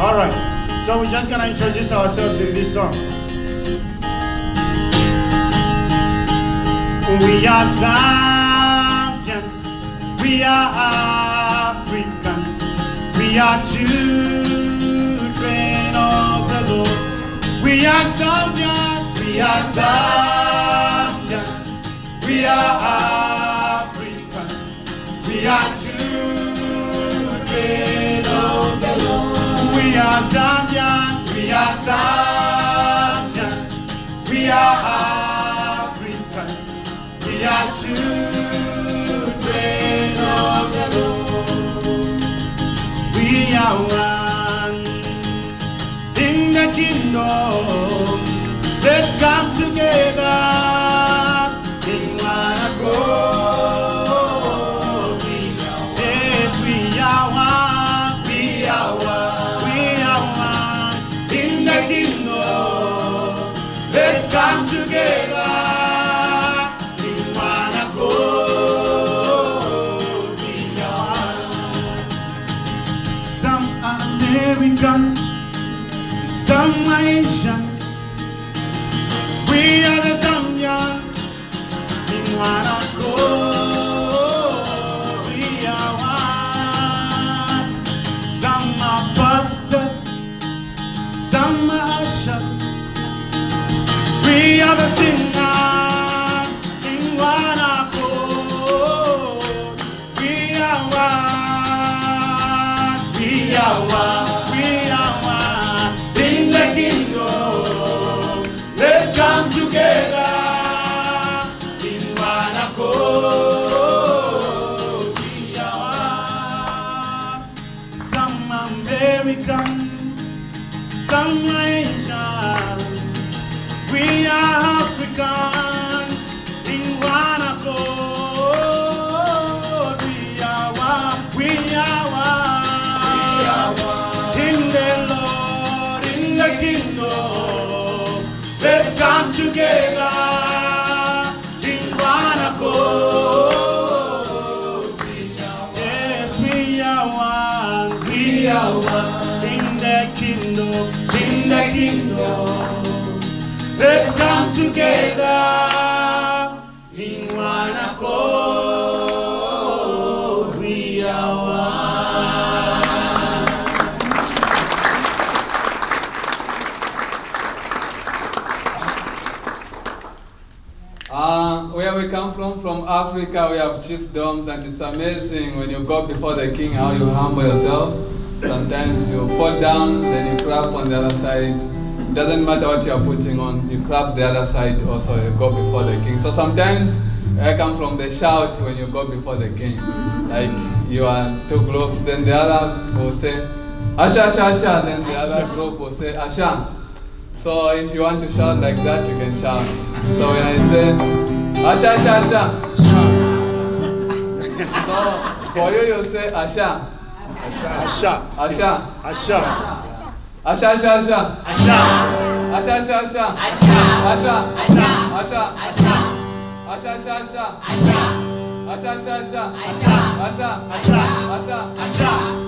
All right. So we're just gonna introduce ourselves in this song. We are Zambians. We are Africans. We are children of the Lord. We are Zambians. We are Zambians. We are Africans. We are children are Zambians. We are Zambians. We are Africans. We are children of the Lord. We are one in the kingdom. Let's come together We are the singers Ah, from, from Africa, we have chiefdoms, and it's amazing when you go before the king how you humble yourself. Sometimes you fall down, then you clap on the other side. It doesn't matter what you are putting on, you clap the other side also, you go before the king. So sometimes I come from the shout when you go before the king. Like you are two groups, then the other will say, Asha, Asha, Asha, then the other group will say, Asha. So if you want to shout like that, you can shout. So when I say, Asha, Asha, Asha. so for you, you say Asha. Asha. Asha. Asha. Asha, Asha, Asha. Asha. Asha, Asha, Asha. Asha. Asha. Asha. Asha, Asha, Asha. Asha. Asha, Asha, Asha. Asha. Asha. Asha. Asha. Asha. Nazoela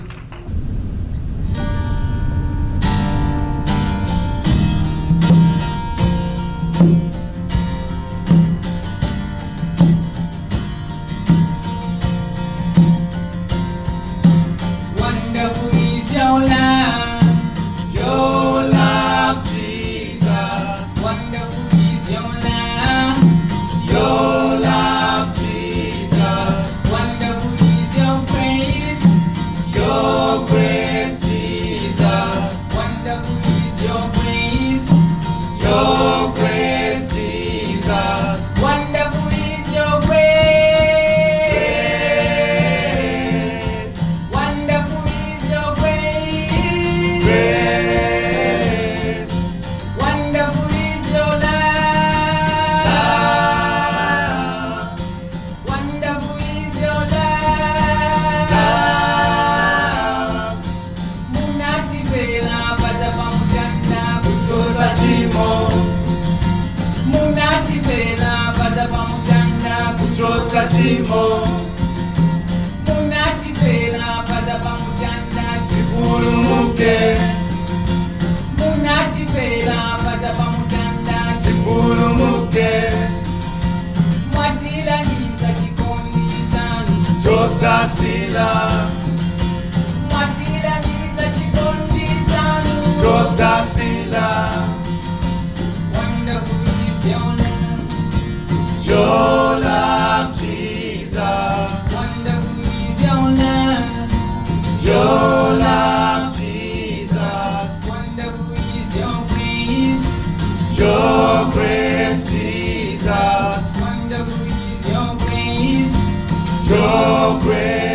Your grace,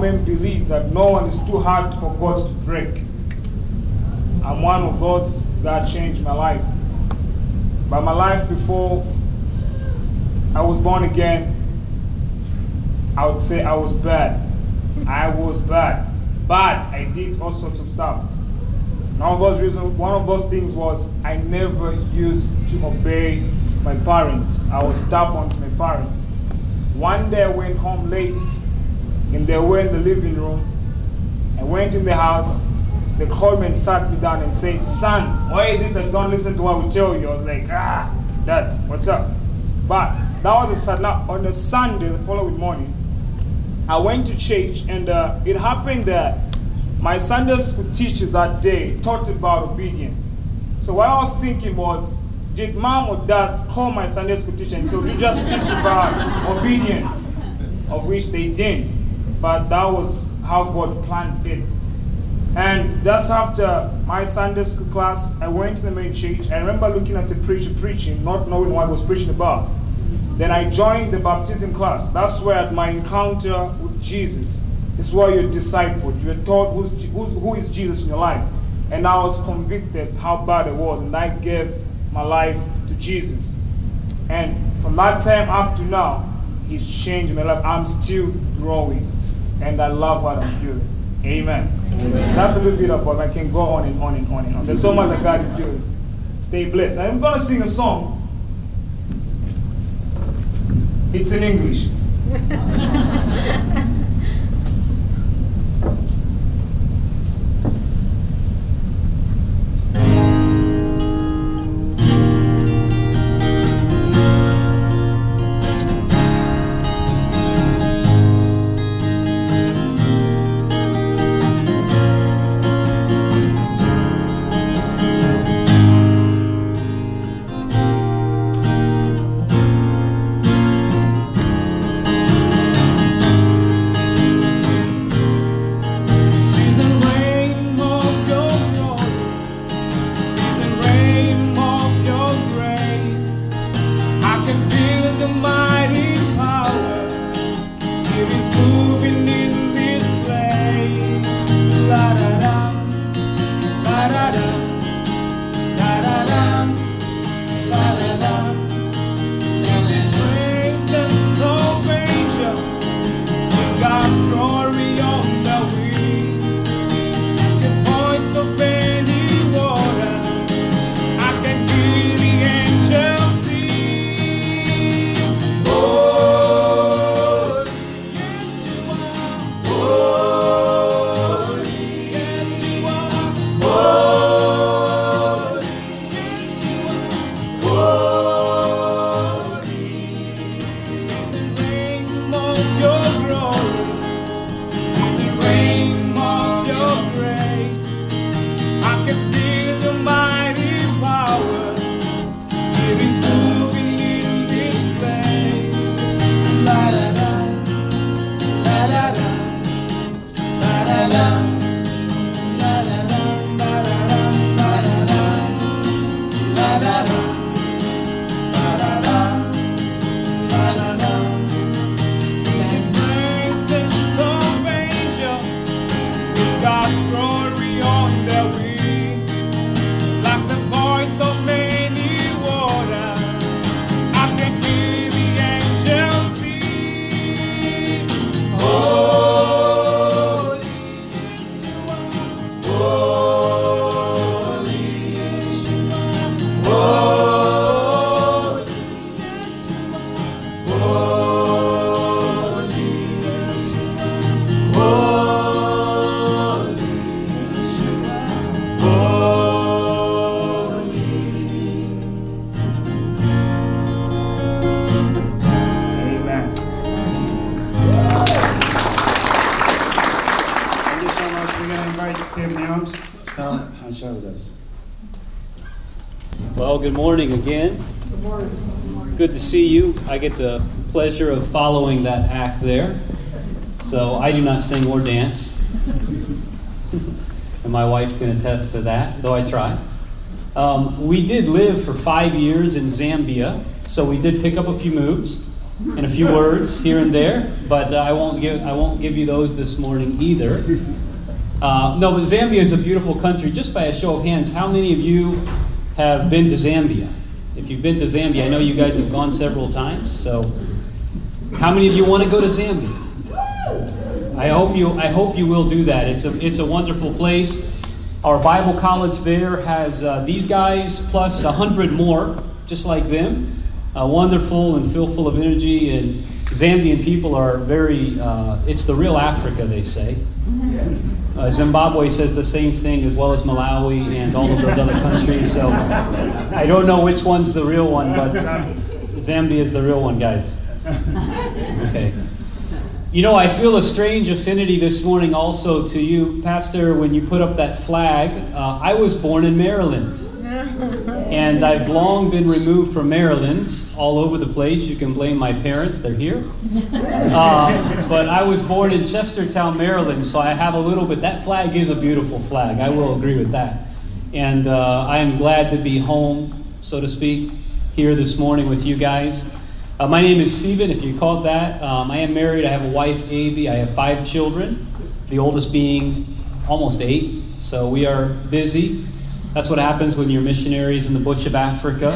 Many believe that no one is too hard for God to break? I'm one of those that changed my life. But my life before I was born again, I would say I was bad. I was bad. Bad. I did all sorts of stuff. One of those reasons, one of those things was I never used to obey my parents. I was stubborn to my parents. One day I went home late, and they were in the living room. I went in the house. They called me and sat me down and said, "Son, why is it that you don't listen to what we tell you?" I was like, "Ah, Dad, what's up?" But that was a. Now on the Sunday, the following morning, I went to church, and uh, it happened that my Sunday school teacher that day taught about obedience. So what I was thinking was, did mom or dad call my Sunday school teacher and say, "You just teach about obedience," of which they didn't. But that was how God planned it. And just after my Sunday school class, I went to the main church. I remember looking at the preacher preaching, not knowing what he was preaching about. Then I joined the baptism class. That's where I my encounter with Jesus. It's where you're discipled. You're taught who's, who is Jesus in your life. And I was convicted how bad it was. And I gave my life to Jesus. And from that time up to now, He's changed my life. I'm still growing. And I love what I'm doing. Amen. That's a little bit about I can go on and on and on and on. There's so much that God is doing. Stay blessed. I'm going to sing a song. It's in English. God's again. Good morning. It's good to see you. I get the pleasure of following that act there. So I do not sing or dance. and my wife can attest to that, though I try. Um, we did live for five years in Zambia, so we did pick up a few moves and a few words here and there, but uh, I won't give I won't give you those this morning either. Uh, no, but Zambia is a beautiful country. Just by a show of hands, how many of you have been to Zambia? If you've been to Zambia, I know you guys have gone several times. So, how many of you want to go to Zambia? I hope you. I hope you will do that. It's a. It's a wonderful place. Our Bible college there has uh, these guys plus a hundred more, just like them. Uh, wonderful and filled full of energy. And Zambian people are very. Uh, it's the real Africa, they say. Uh, Zimbabwe says the same thing, as well as Malawi and all of those other countries. So I don't know which one's the real one, but Zambia is the real one, guys. Okay. You know, I feel a strange affinity this morning also to you, Pastor, when you put up that flag. Uh, I was born in Maryland. And I've long been removed from Maryland all over the place. You can blame my parents, they're here. Uh, but I was born in Chestertown, Maryland, so I have a little bit. That flag is a beautiful flag. I will agree with that. And uh, I am glad to be home, so to speak, here this morning with you guys. Uh, my name is Stephen, if you called that. Um, I am married. I have a wife, Avie. I have five children, the oldest being almost eight. So we are busy. That's what happens when you're missionaries in the bush of Africa.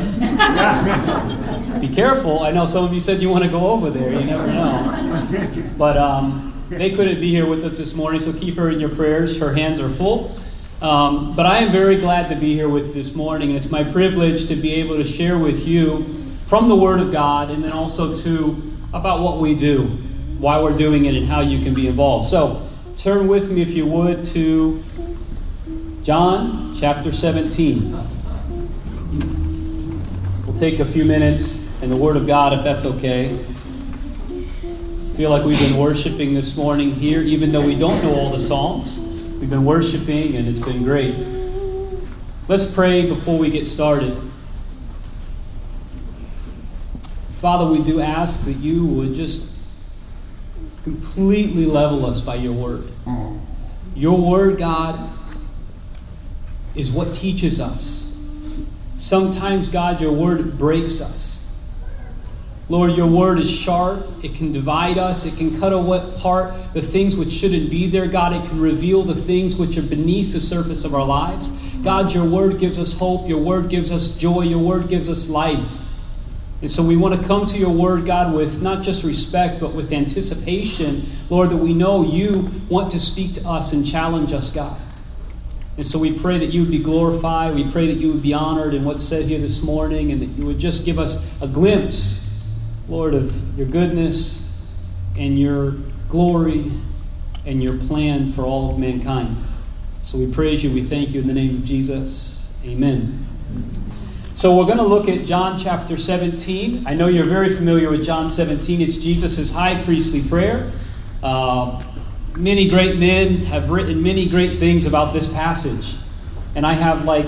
Be careful. I know some of you said you want to go over there. You never know. But um, they couldn't be here with us this morning, so keep her in your prayers. Her hands are full. Um, but I am very glad to be here with you this morning, and it's my privilege to be able to share with you from the Word of God and then also to about what we do, why we're doing it, and how you can be involved. So turn with me, if you would, to John chapter 17. We'll take a few minutes in the Word of God, if that's okay. feel like we've been worshiping this morning here, even though we don't know all the songs. We've been worshiping, and it's been great. Let's pray before we get started. Father, we do ask that you would just completely level us by your word. Your word, God, is what teaches us. Sometimes, God, your word breaks us. Lord, your word is sharp. It can divide us. It can cut apart the things which shouldn't be there. God, it can reveal the things which are beneath the surface of our lives. God, your word gives us hope. Your word gives us joy. Your word gives us life. And so we want to come to your word, God, with not just respect, but with anticipation, Lord, that we know you want to speak to us and challenge us, God. And so we pray that you would be glorified. We pray that you would be honored in what's said here this morning and that you would just give us a glimpse, Lord, of your goodness and your glory and your plan for all of mankind. So we praise you. We thank you in the name of Jesus. Amen. So we're going to look at John chapter 17. I know you're very familiar with John 17. It's Jesus' high priestly prayer. Uh, many great men have written many great things about this passage. And I have like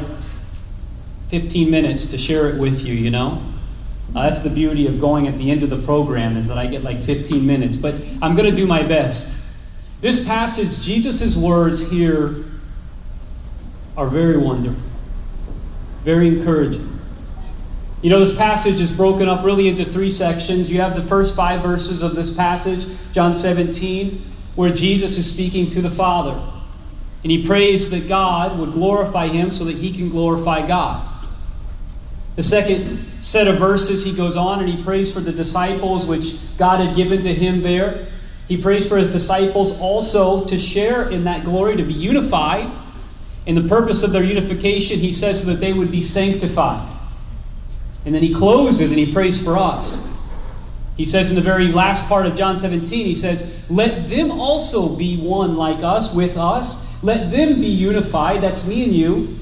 15 minutes to share it with you, you know? Uh, that's the beauty of going at the end of the program is that I get like 15 minutes. But I'm going to do my best. This passage, Jesus' words here are very wonderful, very encouraging. You know, this passage is broken up really into three sections. You have the first five verses of this passage, John 17, where Jesus is speaking to the Father. And he prays that God would glorify him so that he can glorify God. The second set of verses, he goes on and he prays for the disciples which God had given to him there. He prays for his disciples also to share in that glory, to be unified. In the purpose of their unification, he says so that they would be sanctified. And then he closes and he prays for us. He says in the very last part of John 17, he says, Let them also be one like us, with us. Let them be unified, that's me and you,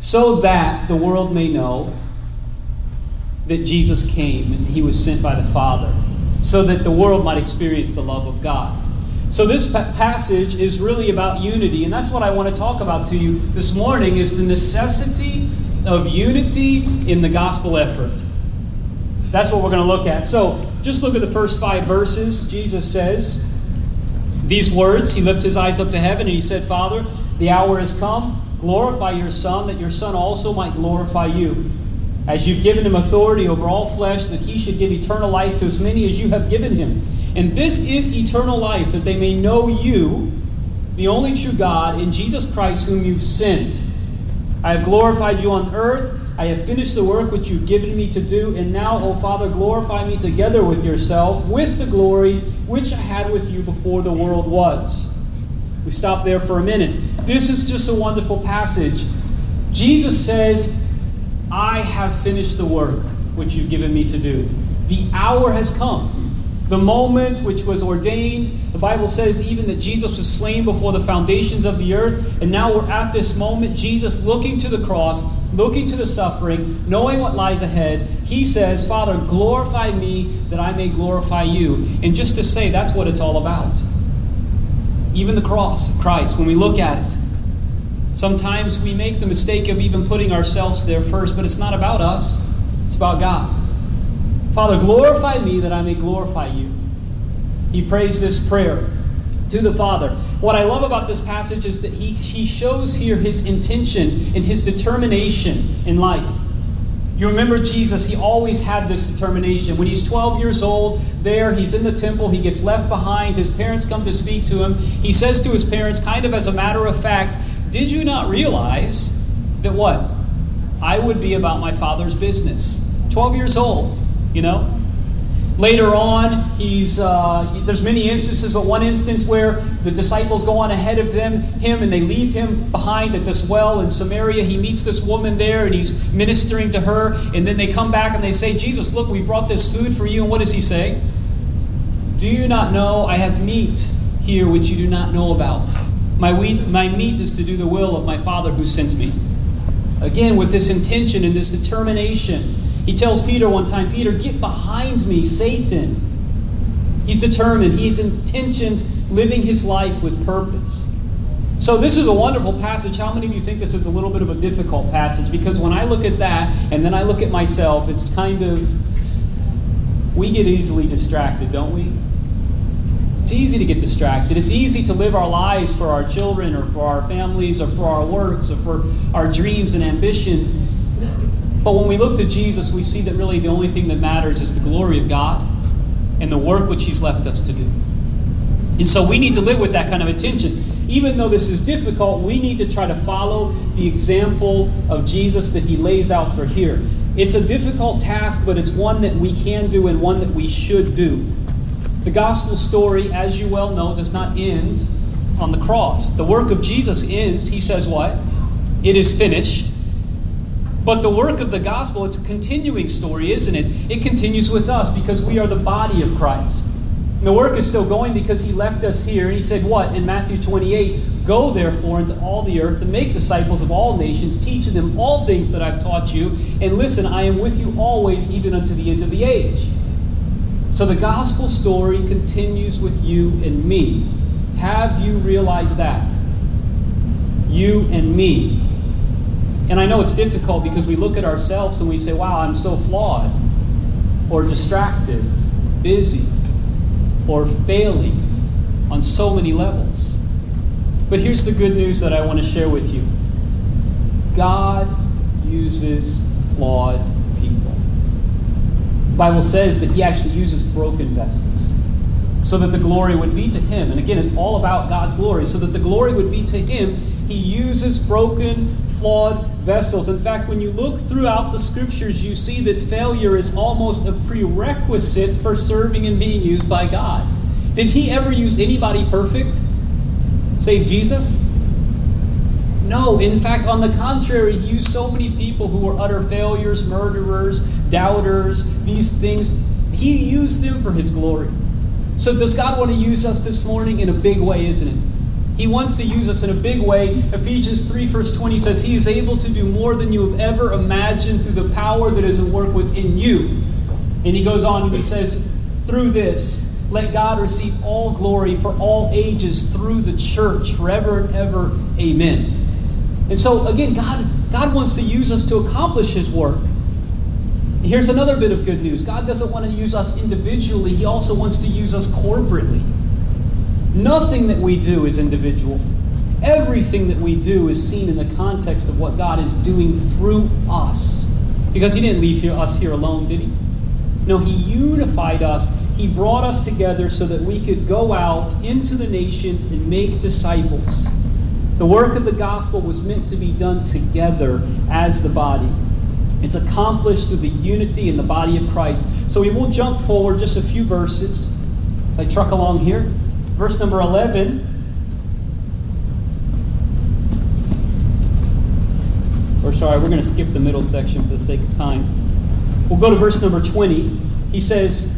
so that the world may know that Jesus came and he was sent by the Father, so that the world might experience the love of God. So this passage is really about unity, and that's what I want to talk about to you this morning is the necessity of unity in the gospel effort. That's what we're going to look at. So, just look at the first 5 verses. Jesus says these words, he lifted his eyes up to heaven and he said, "Father, the hour has come. Glorify your son that your son also might glorify you." as you've given him authority over all flesh, that he should give eternal life to as many as you have given him. And this is eternal life, that they may know you, the only true God, in Jesus Christ, whom you've sent. I have glorified you on earth. I have finished the work which you've given me to do. And now, O Father, glorify me together with yourself, with the glory which I had with you before the world was. We stop there for a minute. This is just a wonderful passage. Jesus says, I have finished the work which you've given me to do. The hour has come. The moment which was ordained. The Bible says even that Jesus was slain before the foundations of the earth. And now we're at this moment. Jesus looking to the cross, looking to the suffering, knowing what lies ahead. He says, Father, glorify me that I may glorify you. And just to say, that's what it's all about. Even the cross of Christ, when we look at it, Sometimes we make the mistake of even putting ourselves there first, but it's not about us, it's about God. Father, glorify me that I may glorify you. He prays this prayer to the Father. What I love about this passage is that he, he shows here his intention and his determination in life. You remember Jesus, he always had this determination. When he's 12 years old, there, he's in the temple, he gets left behind, his parents come to speak to him. He says to his parents, kind of as a matter of fact, Did you not realize that what? I would be about my father's business. 12 years old, you know? Later on, he's uh, there's many instances, but one instance where the disciples go on ahead of them, him, and they leave him behind at this well in Samaria. He meets this woman there, and he's ministering to her. And then they come back and they say, "Jesus, look, we brought this food for you." And what does he say? Do you not know I have meat here which you do not know about? My, my meat is to do the will of my Father who sent me. Again, with this intention and this determination. He tells Peter one time, Peter, get behind me, Satan. He's determined, he's intentioned living his life with purpose. So, this is a wonderful passage. How many of you think this is a little bit of a difficult passage? Because when I look at that and then I look at myself, it's kind of, we get easily distracted, don't we? It's easy to get distracted. It's easy to live our lives for our children or for our families or for our works or for our dreams and ambitions. But when we look to Jesus, we see that really the only thing that matters is the glory of God and the work which He's left us to do. And so we need to live with that kind of attention. Even though this is difficult, we need to try to follow the example of Jesus that He lays out for here. It's a difficult task, but it's one that we can do and one that we should do. The gospel story, as you well know, does not end on the cross. The work of Jesus ends, He says, what? It is finished. But the work of the gospel, it's a continuing story, isn't it? It continues with us because we are the body of Christ. And the work is still going because he left us here. And he said, What? In Matthew 28 Go therefore into all the earth and make disciples of all nations, teaching them all things that I've taught you. And listen, I am with you always, even unto the end of the age. So the gospel story continues with you and me. Have you realized that? You and me. And I know it's difficult because we look at ourselves and we say, wow, I'm so flawed, or distracted, busy, or failing. on so many levels. But here's the good news that I want to share with you God uses flawed people. The Bible says that He actually uses broken vessels so that the glory would be to Him. And again, it's all about God's glory. So that the glory would be to Him, He uses broken, flawed vessels. In fact, when you look throughout the scriptures, you see that failure is almost a prerequisite for serving and being used by God. Did He ever use anybody perfect? Save Jesus? No, in fact, on the contrary, he used so many people who were utter failures, murderers, doubters, these things. He used them for his glory. So, does God want to use us this morning in a big way, isn't it? He wants to use us in a big way. Ephesians 3, verse 20 says, He is able to do more than you have ever imagined through the power that is at work within you. And he goes on and he says, Through this, let God receive all glory for all ages through the church forever and ever. Amen. And so, again, God, God wants to use us to accomplish His work. Here's another bit of good news God doesn't want to use us individually, He also wants to use us corporately. Nothing that we do is individual. Everything that we do is seen in the context of what God is doing through us. Because He didn't leave here, us here alone, did He? No, He unified us. He brought us together so that we could go out into the nations and make disciples. The work of the gospel was meant to be done together as the body. It's accomplished through the unity in the body of Christ. So we will jump forward just a few verses as I truck along here. Verse number 11. Or sorry, we're going to skip the middle section for the sake of time. We'll go to verse number 20. He says,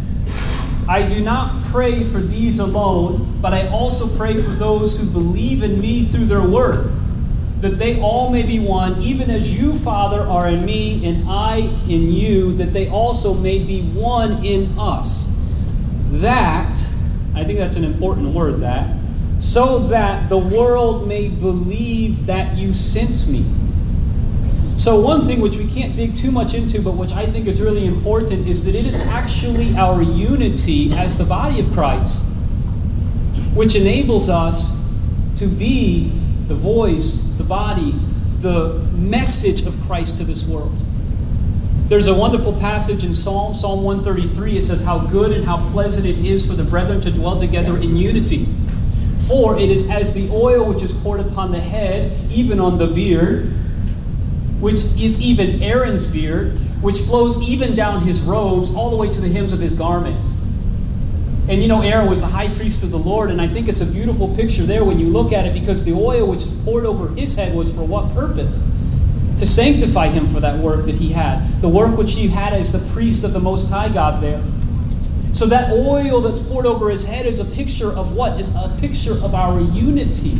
I do not pray for these alone, but I also pray for those who believe in me through their word, that they all may be one, even as you, Father, are in me, and I in you, that they also may be one in us. That, I think that's an important word, that, so that the world may believe that you sent me. So, one thing which we can't dig too much into, but which I think is really important, is that it is actually our unity as the body of Christ which enables us to be the voice, the body, the message of Christ to this world. There's a wonderful passage in Psalm, Psalm 133. It says, How good and how pleasant it is for the brethren to dwell together in unity. For it is as the oil which is poured upon the head, even on the beard, which is even Aaron's beard, which flows even down his robes, all the way to the hems of his garments. And you know, Aaron was the high priest of the Lord, and I think it's a beautiful picture there when you look at it because the oil which is poured over his head was for what purpose? To sanctify him for that work that he had. The work which he had as the priest of the Most High God there. So that oil that's poured over his head is a picture of what? Is a picture of our unity.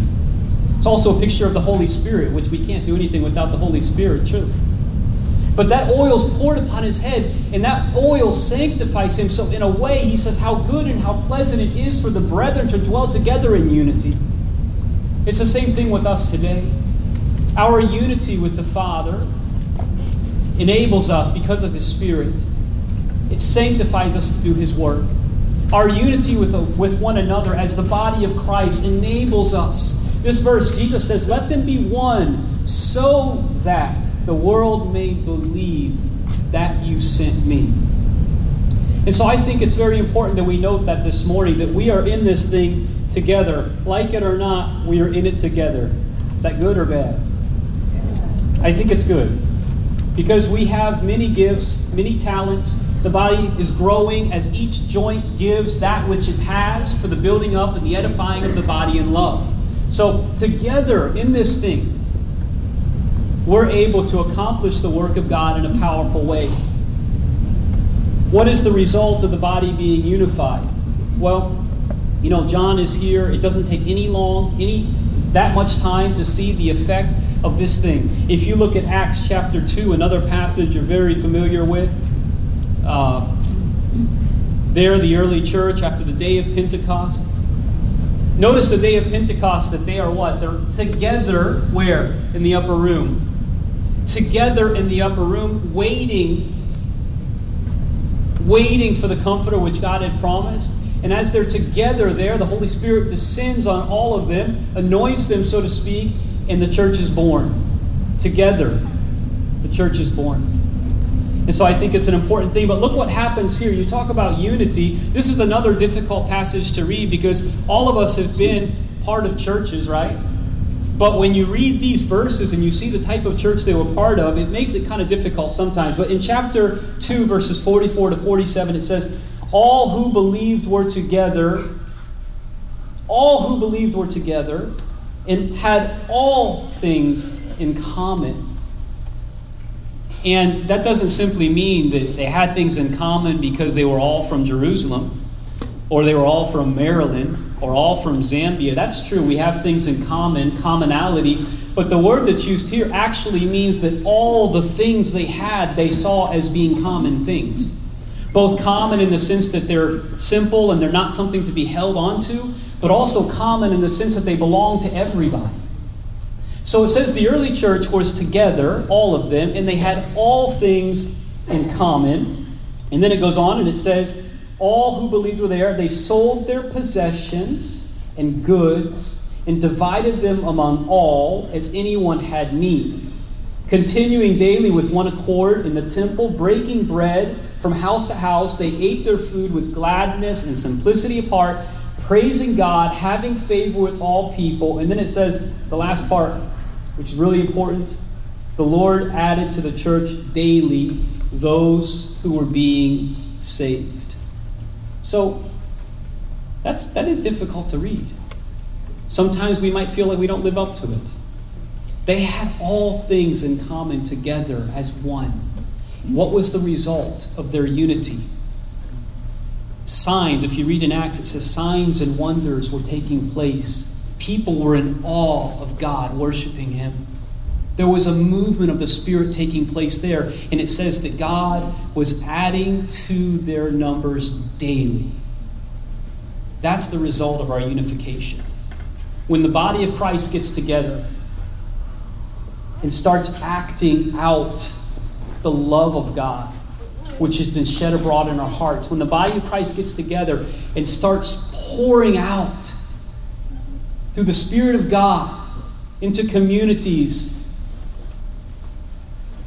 It's also a picture of the Holy Spirit, which we can't do anything without the Holy Spirit, too. But that oil is poured upon his head, and that oil sanctifies him. So, in a way, he says, How good and how pleasant it is for the brethren to dwell together in unity. It's the same thing with us today. Our unity with the Father enables us, because of his Spirit, it sanctifies us to do his work. Our unity with, with one another as the body of Christ enables us. This verse, Jesus says, Let them be one so that the world may believe that you sent me. And so I think it's very important that we note that this morning, that we are in this thing together. Like it or not, we are in it together. Is that good or bad? I think it's good. Because we have many gifts, many talents. The body is growing as each joint gives that which it has for the building up and the edifying of the body in love. So, together in this thing, we're able to accomplish the work of God in a powerful way. What is the result of the body being unified? Well, you know, John is here. It doesn't take any long, any that much time to see the effect of this thing. If you look at Acts chapter 2, another passage you're very familiar with, uh, there, the early church, after the day of Pentecost, Notice the day of Pentecost that they are what? They're together where? In the upper room. Together in the upper room, waiting, waiting for the comforter which God had promised. And as they're together there, the Holy Spirit descends on all of them, anoints them, so to speak, and the church is born. Together, the church is born. And so I think it's an important thing. But look what happens here. You talk about unity. This is another difficult passage to read because all of us have been part of churches, right? But when you read these verses and you see the type of church they were part of, it makes it kind of difficult sometimes. But in chapter 2, verses 44 to 47, it says, All who believed were together, all who believed were together, and had all things in common. And that doesn't simply mean that they had things in common because they were all from Jerusalem, or they were all from Maryland, or all from Zambia. That's true. We have things in common, commonality. But the word that's used here actually means that all the things they had, they saw as being common things. Both common in the sense that they're simple and they're not something to be held onto, but also common in the sense that they belong to everybody. So it says the early church was together, all of them, and they had all things in common. And then it goes on and it says, all who believed were there. They sold their possessions and goods and divided them among all as anyone had need. Continuing daily with one accord in the temple, breaking bread from house to house, they ate their food with gladness and simplicity of heart, praising God, having favor with all people. And then it says the last part, which is really important the Lord added to the church daily those who were being saved. So that's that is difficult to read. Sometimes we might feel like we don't live up to it. They had all things in common together as one. What was the result of their unity? Signs, if you read in Acts, it says signs and wonders were taking place. People were in awe of God, worshiping Him. There was a movement of the Spirit taking place there, and it says that God was adding to their numbers daily. That's the result of our unification. When the body of Christ gets together and starts acting out the love of God, which has been shed abroad in our hearts, when the body of Christ gets together and starts pouring out through the Spirit of God into communities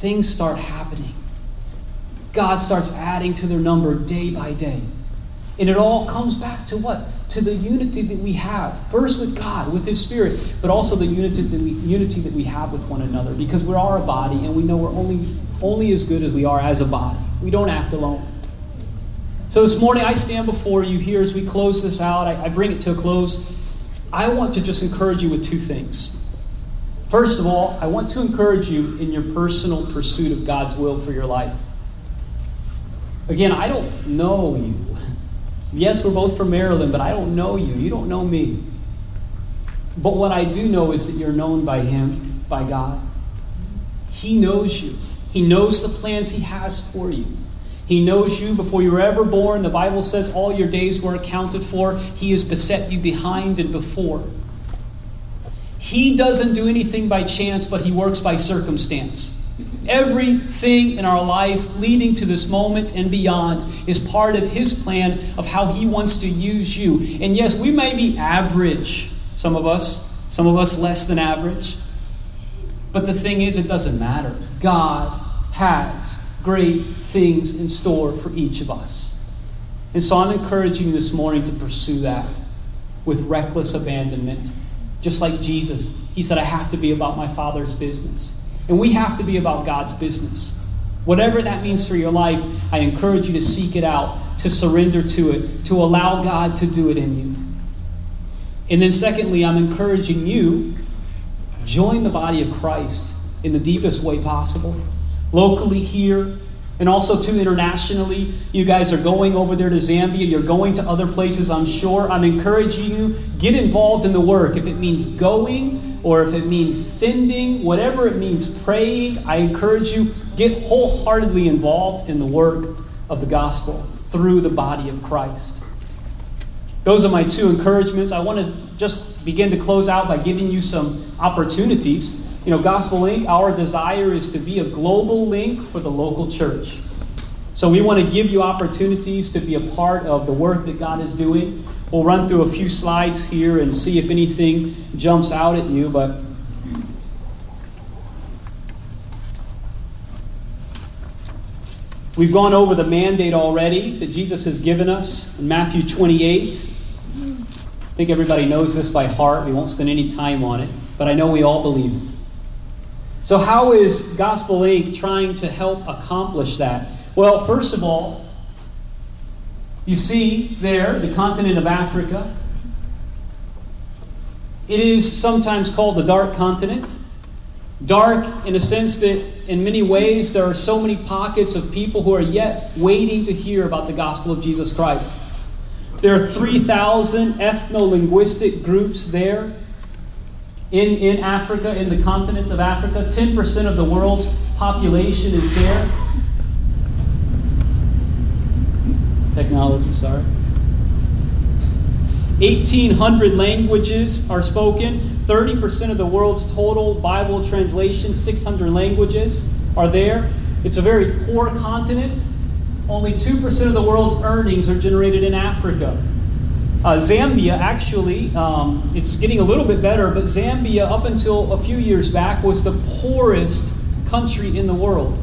things start happening. God starts adding to their number day by day. And it all comes back to what? To the unity that we have. First with God, with His Spirit, but also the unity that we, unity that we have with one another. Because we are a body and we know we're only, only as good as we are as a body. We don't act alone. So this morning I stand before you here as we close this out. I, I bring it to a close. I want to just encourage you with two things. First of all, I want to encourage you in your personal pursuit of God's will for your life. Again, I don't know you. Yes, we're both from Maryland, but I don't know you. You don't know me. But what I do know is that you're known by Him, by God. He knows you, He knows the plans He has for you. He knows you before you were ever born. The Bible says all your days were accounted for. He has beset you behind and before. He doesn't do anything by chance, but He works by circumstance. Everything in our life leading to this moment and beyond is part of His plan of how He wants to use you. And yes, we may be average, some of us, some of us less than average. But the thing is, it doesn't matter. God has great things in store for each of us. And so I'm encouraging you this morning to pursue that with reckless abandonment. Just like Jesus, he said, I have to be about my Father's business. And we have to be about God's business. Whatever that means for your life, I encourage you to seek it out, to surrender to it, to allow God to do it in you. And then, secondly, I'm encouraging you join the body of Christ in the deepest way possible. Locally here, and also too internationally. You guys are going over there to Zambia. You're going to other places, I'm sure. I'm encouraging you, get involved in the work. If it means going or if it means sending, whatever it means praying, I encourage you, get wholeheartedly involved in the work of the gospel through the body of Christ. Those are my two encouragements. I want to just begin to close out by giving you some opportunities. You know, Gospel Link, our desire is to be a global link for the local church. So we want to give you opportunities to be a part of the work that God is doing. We'll run through a few slides here and see if anything jumps out at you, but We've gone over the mandate already that Jesus has given us in Matthew 28. I think everybody knows this by heart. We won't spend any time on it, but I know we all believe it. So, how is Gospel Link trying to help accomplish that? Well, first of all, you see there the continent of Africa. It is sometimes called the dark continent. Dark in a sense that, in many ways, there are so many pockets of people who are yet waiting to hear about the gospel of Jesus Christ. There are 3,000 ethno linguistic groups there in, in Africa, in the continent of Africa. 10% of the world's population is there. Technology, sorry. 1,800 languages are spoken. 30% of the world's total Bible translation, 600 languages, are there. It's a very poor continent. Only 2% of the world's earnings are generated in Africa. Uh, Zambia, actually, um, it's getting a little bit better, but Zambia, up until a few years back, was the poorest country in the world,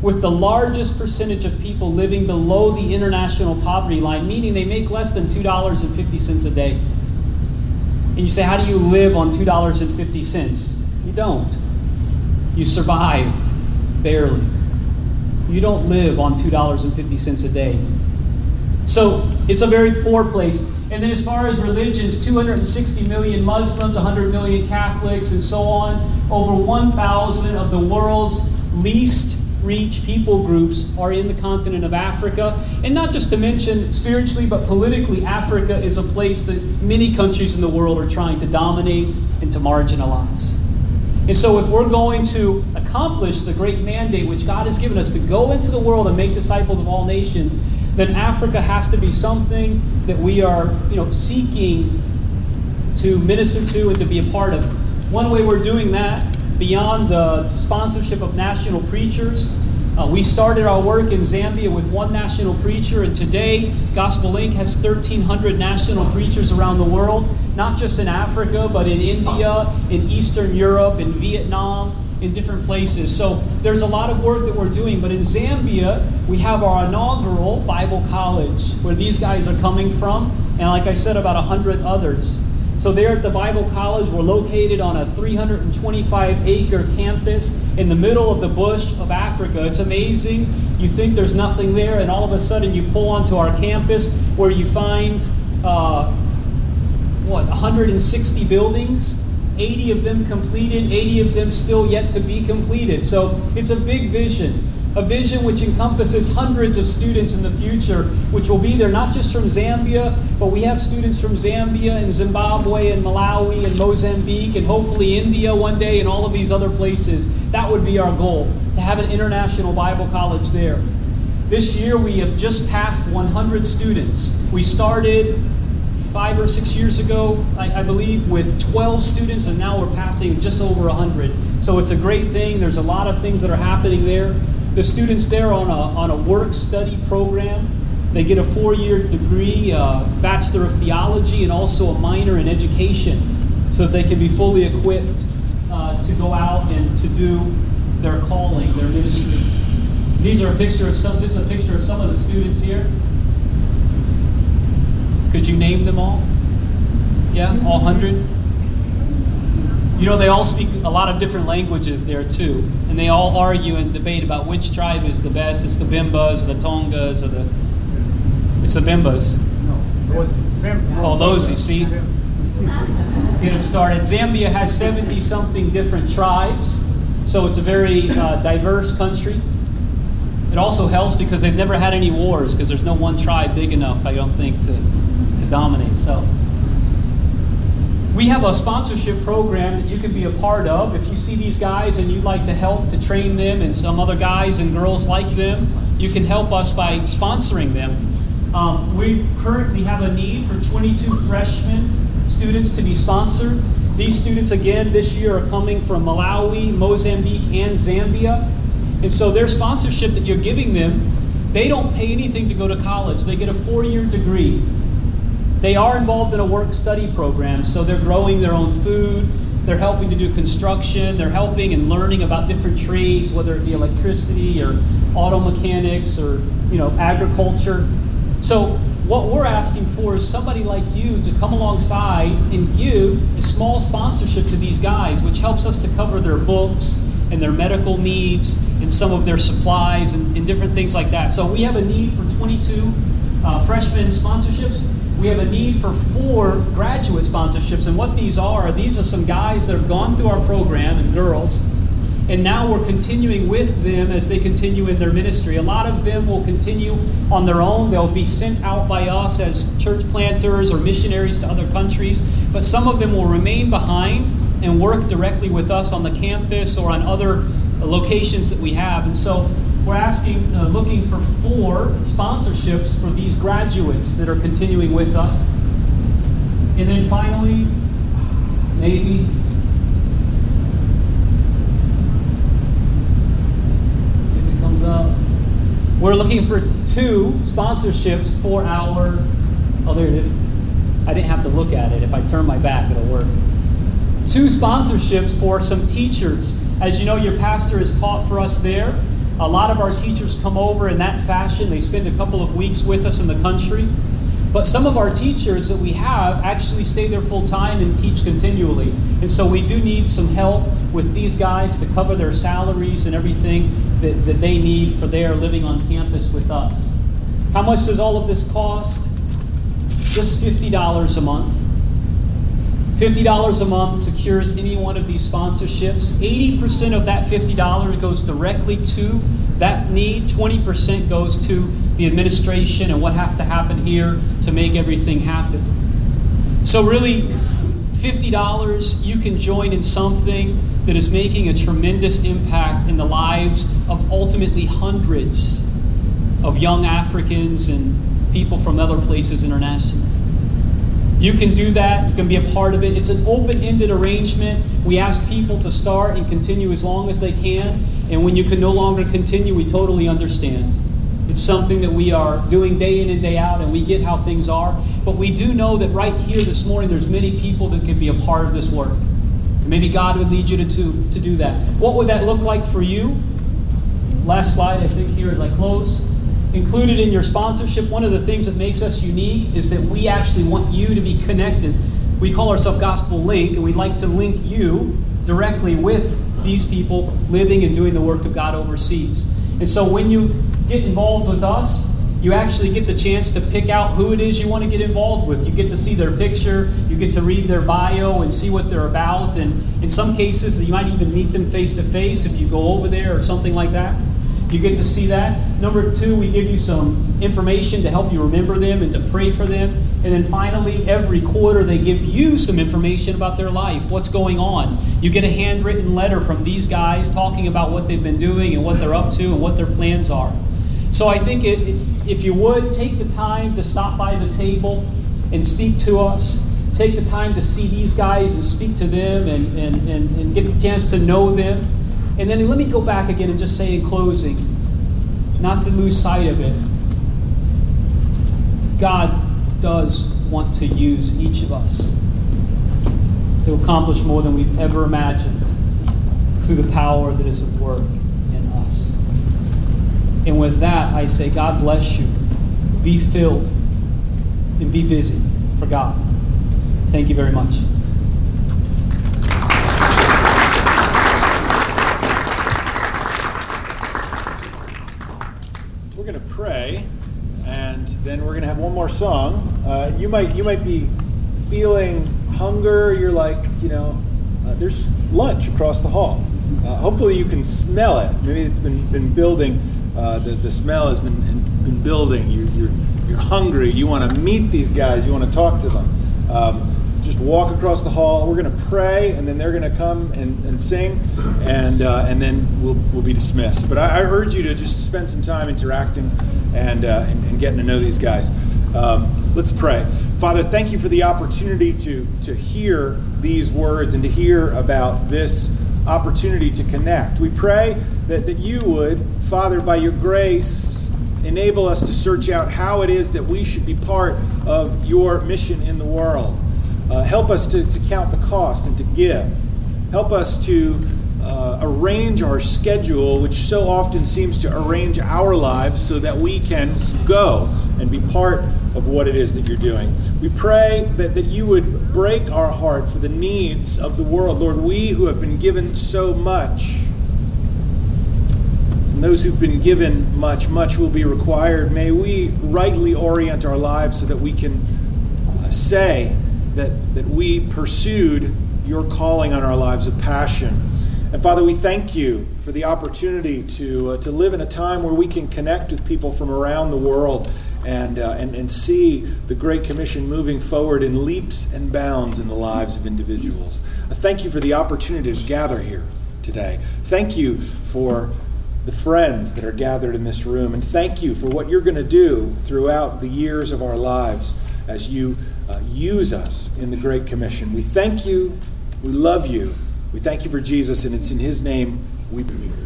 with the largest percentage of people living below the international poverty line, meaning they make less than $2.50 a day. And you say, How do you live on $2.50? You don't. You survive, barely. You don't live on $2.50 a day. So it's a very poor place. And then, as far as religions, 260 million Muslims, 100 million Catholics, and so on. Over 1,000 of the world's least reach people groups are in the continent of Africa. And not just to mention spiritually, but politically, Africa is a place that many countries in the world are trying to dominate and to marginalize. And so, if we're going to accomplish the great mandate which God has given us to go into the world and make disciples of all nations, then Africa has to be something that we are, you know, seeking to minister to and to be a part of. One way we're doing that, beyond the sponsorship of national preachers, uh, we started our work in Zambia with one national preacher, and today Gospel Link has 1,300 national preachers around the world, not just in Africa, but in India, in Eastern Europe, in Vietnam, in different places. So there's a lot of work that we're doing. But in Zambia, we have our inaugural Bible college where these guys are coming from, and like I said, about 100 others. So there at the Bible College, we're located on a 325 acre campus in the middle of the bush of Africa. It's amazing. You think there's nothing there, and all of a sudden you pull onto our campus where you find, uh, what, 160 buildings? 80 of them completed, 80 of them still yet to be completed. So it's a big vision, a vision which encompasses hundreds of students in the future, which will be there not just from Zambia, but we have students from Zambia and Zimbabwe and Malawi and Mozambique and hopefully India one day and all of these other places. That would be our goal, to have an international Bible college there. This year we have just passed 100 students. We started five or six years ago, I, I, believe, with 12 students, and now we're passing just over 100. So it's a great thing. There's a lot of things that are happening there. The students there on a, on a work study program. They get a four year degree, uh, Bachelor of Theology, and also a minor in education so that they can be fully equipped uh, to go out and to do their calling, their ministry. These are a picture of some, this is a picture of some of the students here. Could you name them all? Yeah, all hundred? You know, they all speak a lot of different languages there too. And they all argue and debate about which tribe is the best. It's the Bembas, or the Tongas, or the. It's the Bembas. No, Oh, those, you see? Get them started. Zambia has 70 something different tribes, so it's a very uh, diverse country. It also helps because they've never had any wars because there's no one tribe big enough, I don't think, to, dominate. So we have a sponsorship program that you can be a part of. If you see these guys and you'd like to help to train them and some other guys and girls like them, you can help us by sponsoring them. Um, we currently have a need for 22 freshmen students to be sponsored. These students, again, this year are coming from Malawi, Mozambique, and Zambia. And so their sponsorship that you're giving them, They don't pay anything to go to college, they get a four year degree. They are involved in a work study program, so they're growing their own food, they're helping to do construction, they're helping and learning about different trades, whether it be electricity or auto mechanics or you know agriculture. So what we're asking for is somebody like you to come alongside and give a small sponsorship to these guys, which helps us to cover their books and their medical needs and some of their supplies and, and different things like that. So we have a need for 22 uh, freshman sponsorships. We have a need for four graduate sponsorships. And what these are, these are some guys that have gone through our program and girls and now we're continuing with them as they continue in their ministry. A lot of them will continue on their own. They'll be sent out by us as church planters or missionaries to other countries. But some of them will remain behind and work directly with us on the campus or on other locations that we have. And so we're asking, uh, looking for four sponsorships for these graduates that are continuing with us. And then finally, maybe if it comes up. We're looking for two sponsorships for our. Oh, there it is. I didn't have to look at it. If I turn my back, it'll work. Two sponsorships for some teachers. As you know, your pastor has taught for us there. A lot of our teachers come over in that fashion. They spend a couple of weeks with us in the country. But some of our teachers that we have actually stay there full time and teach continually. And so we do need some help with these guys to cover their salaries and everything that, that they need for their living on campus with us. How much does all of this cost? Just $50 a month. $50 a month secures any one of these sponsorships. 80% of that $50 goes directly to that need, 20% goes to the administration and what has to happen here to make everything happen. So, really, $50, you can join in something that is making a tremendous impact in the lives of ultimately hundreds of young Africans and people from other places internationally. You can do that. You can be a part of it. It's an open ended arrangement. We ask people to start and continue as long as they can. And when you can no longer continue, we totally understand. It's something that we are doing day in and day out, and we get how things are. But we do know that right here this morning, there's many people that can be a part of this work. And maybe God would lead you to, to, to do that. What would that look like for you? Last slide, I think, here as I close. Included in your sponsorship, one of the things that makes us unique is that we actually want you to be connected. We call ourselves Gospel Link, and we'd like to link you directly with these people living and doing the work of God overseas. And so when you get involved with us, you actually get the chance to pick out who it is you want to get involved with. You get to see their picture, you get to read their bio and see what they're about, and in some cases, you might even meet them face to face if you go over there or something like that. You get to see that. Number two, we give you some information to help you remember them and to pray for them. And then finally, every quarter, they give you some information about their life, what's going on. You get a handwritten letter from these guys talking about what they've been doing and what they're up to and what their plans are. So I think it, if you would, take the time to stop by the table and speak to us. Take the time to see these guys and speak to them and, and, and, and get the chance to know them. And then let me go back again and just say in closing, not to lose sight of it, God does want to use each of us to accomplish more than we've ever imagined through the power that is at work in us. And with that, I say, God bless you. Be filled and be busy for God. Thank you very much. We're going to pray, and then we're going to have one more song. Uh, you might you might be feeling hunger. You're like, you know, uh, there's lunch across the hall. Uh, hopefully, you can smell it. Maybe it's been been building. Uh, the the smell has been been building. You, you're you're hungry. You want to meet these guys. You want to talk to them. Um, just walk across the hall. We're going to pray, and then they're going to come and, and sing, and uh, and then we'll, we'll be dismissed. But I, I urge you to just spend some time interacting and uh, and, and getting to know these guys. Um, let's pray. Father, thank you for the opportunity to to hear these words and to hear about this opportunity to connect. We pray that, that you would, Father, by your grace enable us to search out how it is that we should be part of your mission in the world. Uh, help us to, to count the cost and to give. Help us to uh, arrange our schedule, which so often seems to arrange our lives so that we can go and be part of what it is that you're doing. We pray that, that you would break our heart for the needs of the world. Lord, we who have been given so much, and those who've been given much, much will be required. May we rightly orient our lives so that we can uh, say that, that we pursued your calling on our lives of passion. And Father, we thank you for the opportunity to, uh, to live in a time where we can connect with people from around the world and, uh, and, and see the Great Commission moving forward in leaps and bounds in the lives of individuals. I thank you for the opportunity to gather here today. Thank you for the friends that are gathered in this room, and thank you for what you're going to do throughout the years of our lives as you uh, use us in the Great Commission. We thank you. We love you. We thank you for Jesus, and it's in his name we believe.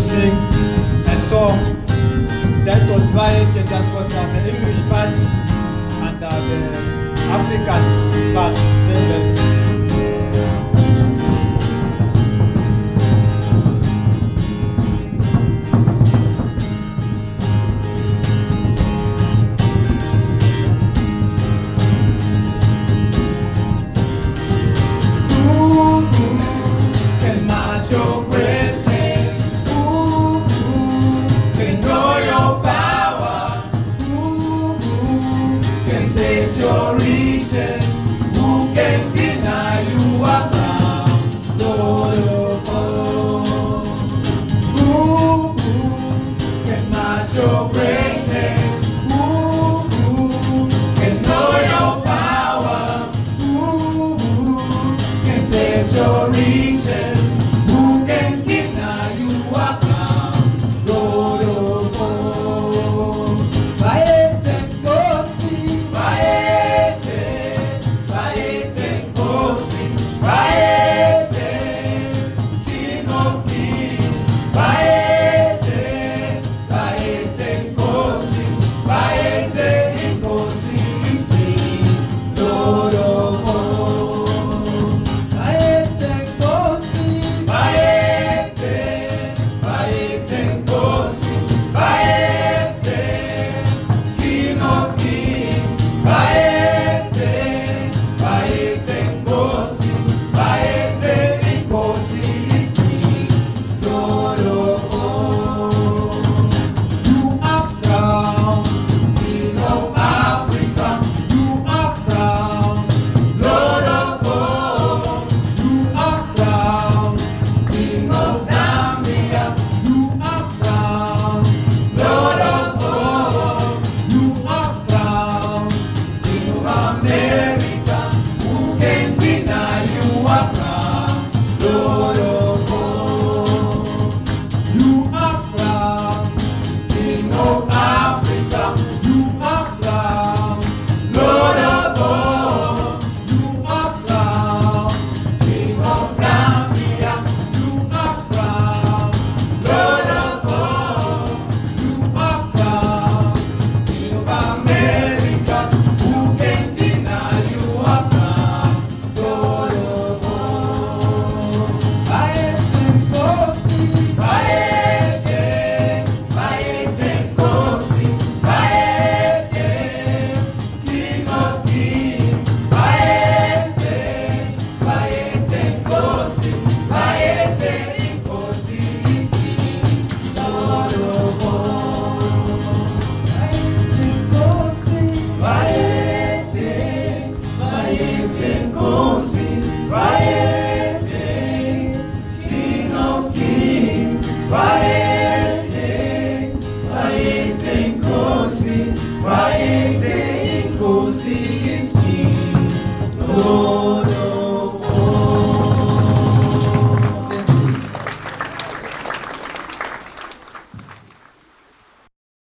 Sing a song that will try and that will the English part and uh, the African part. moves on.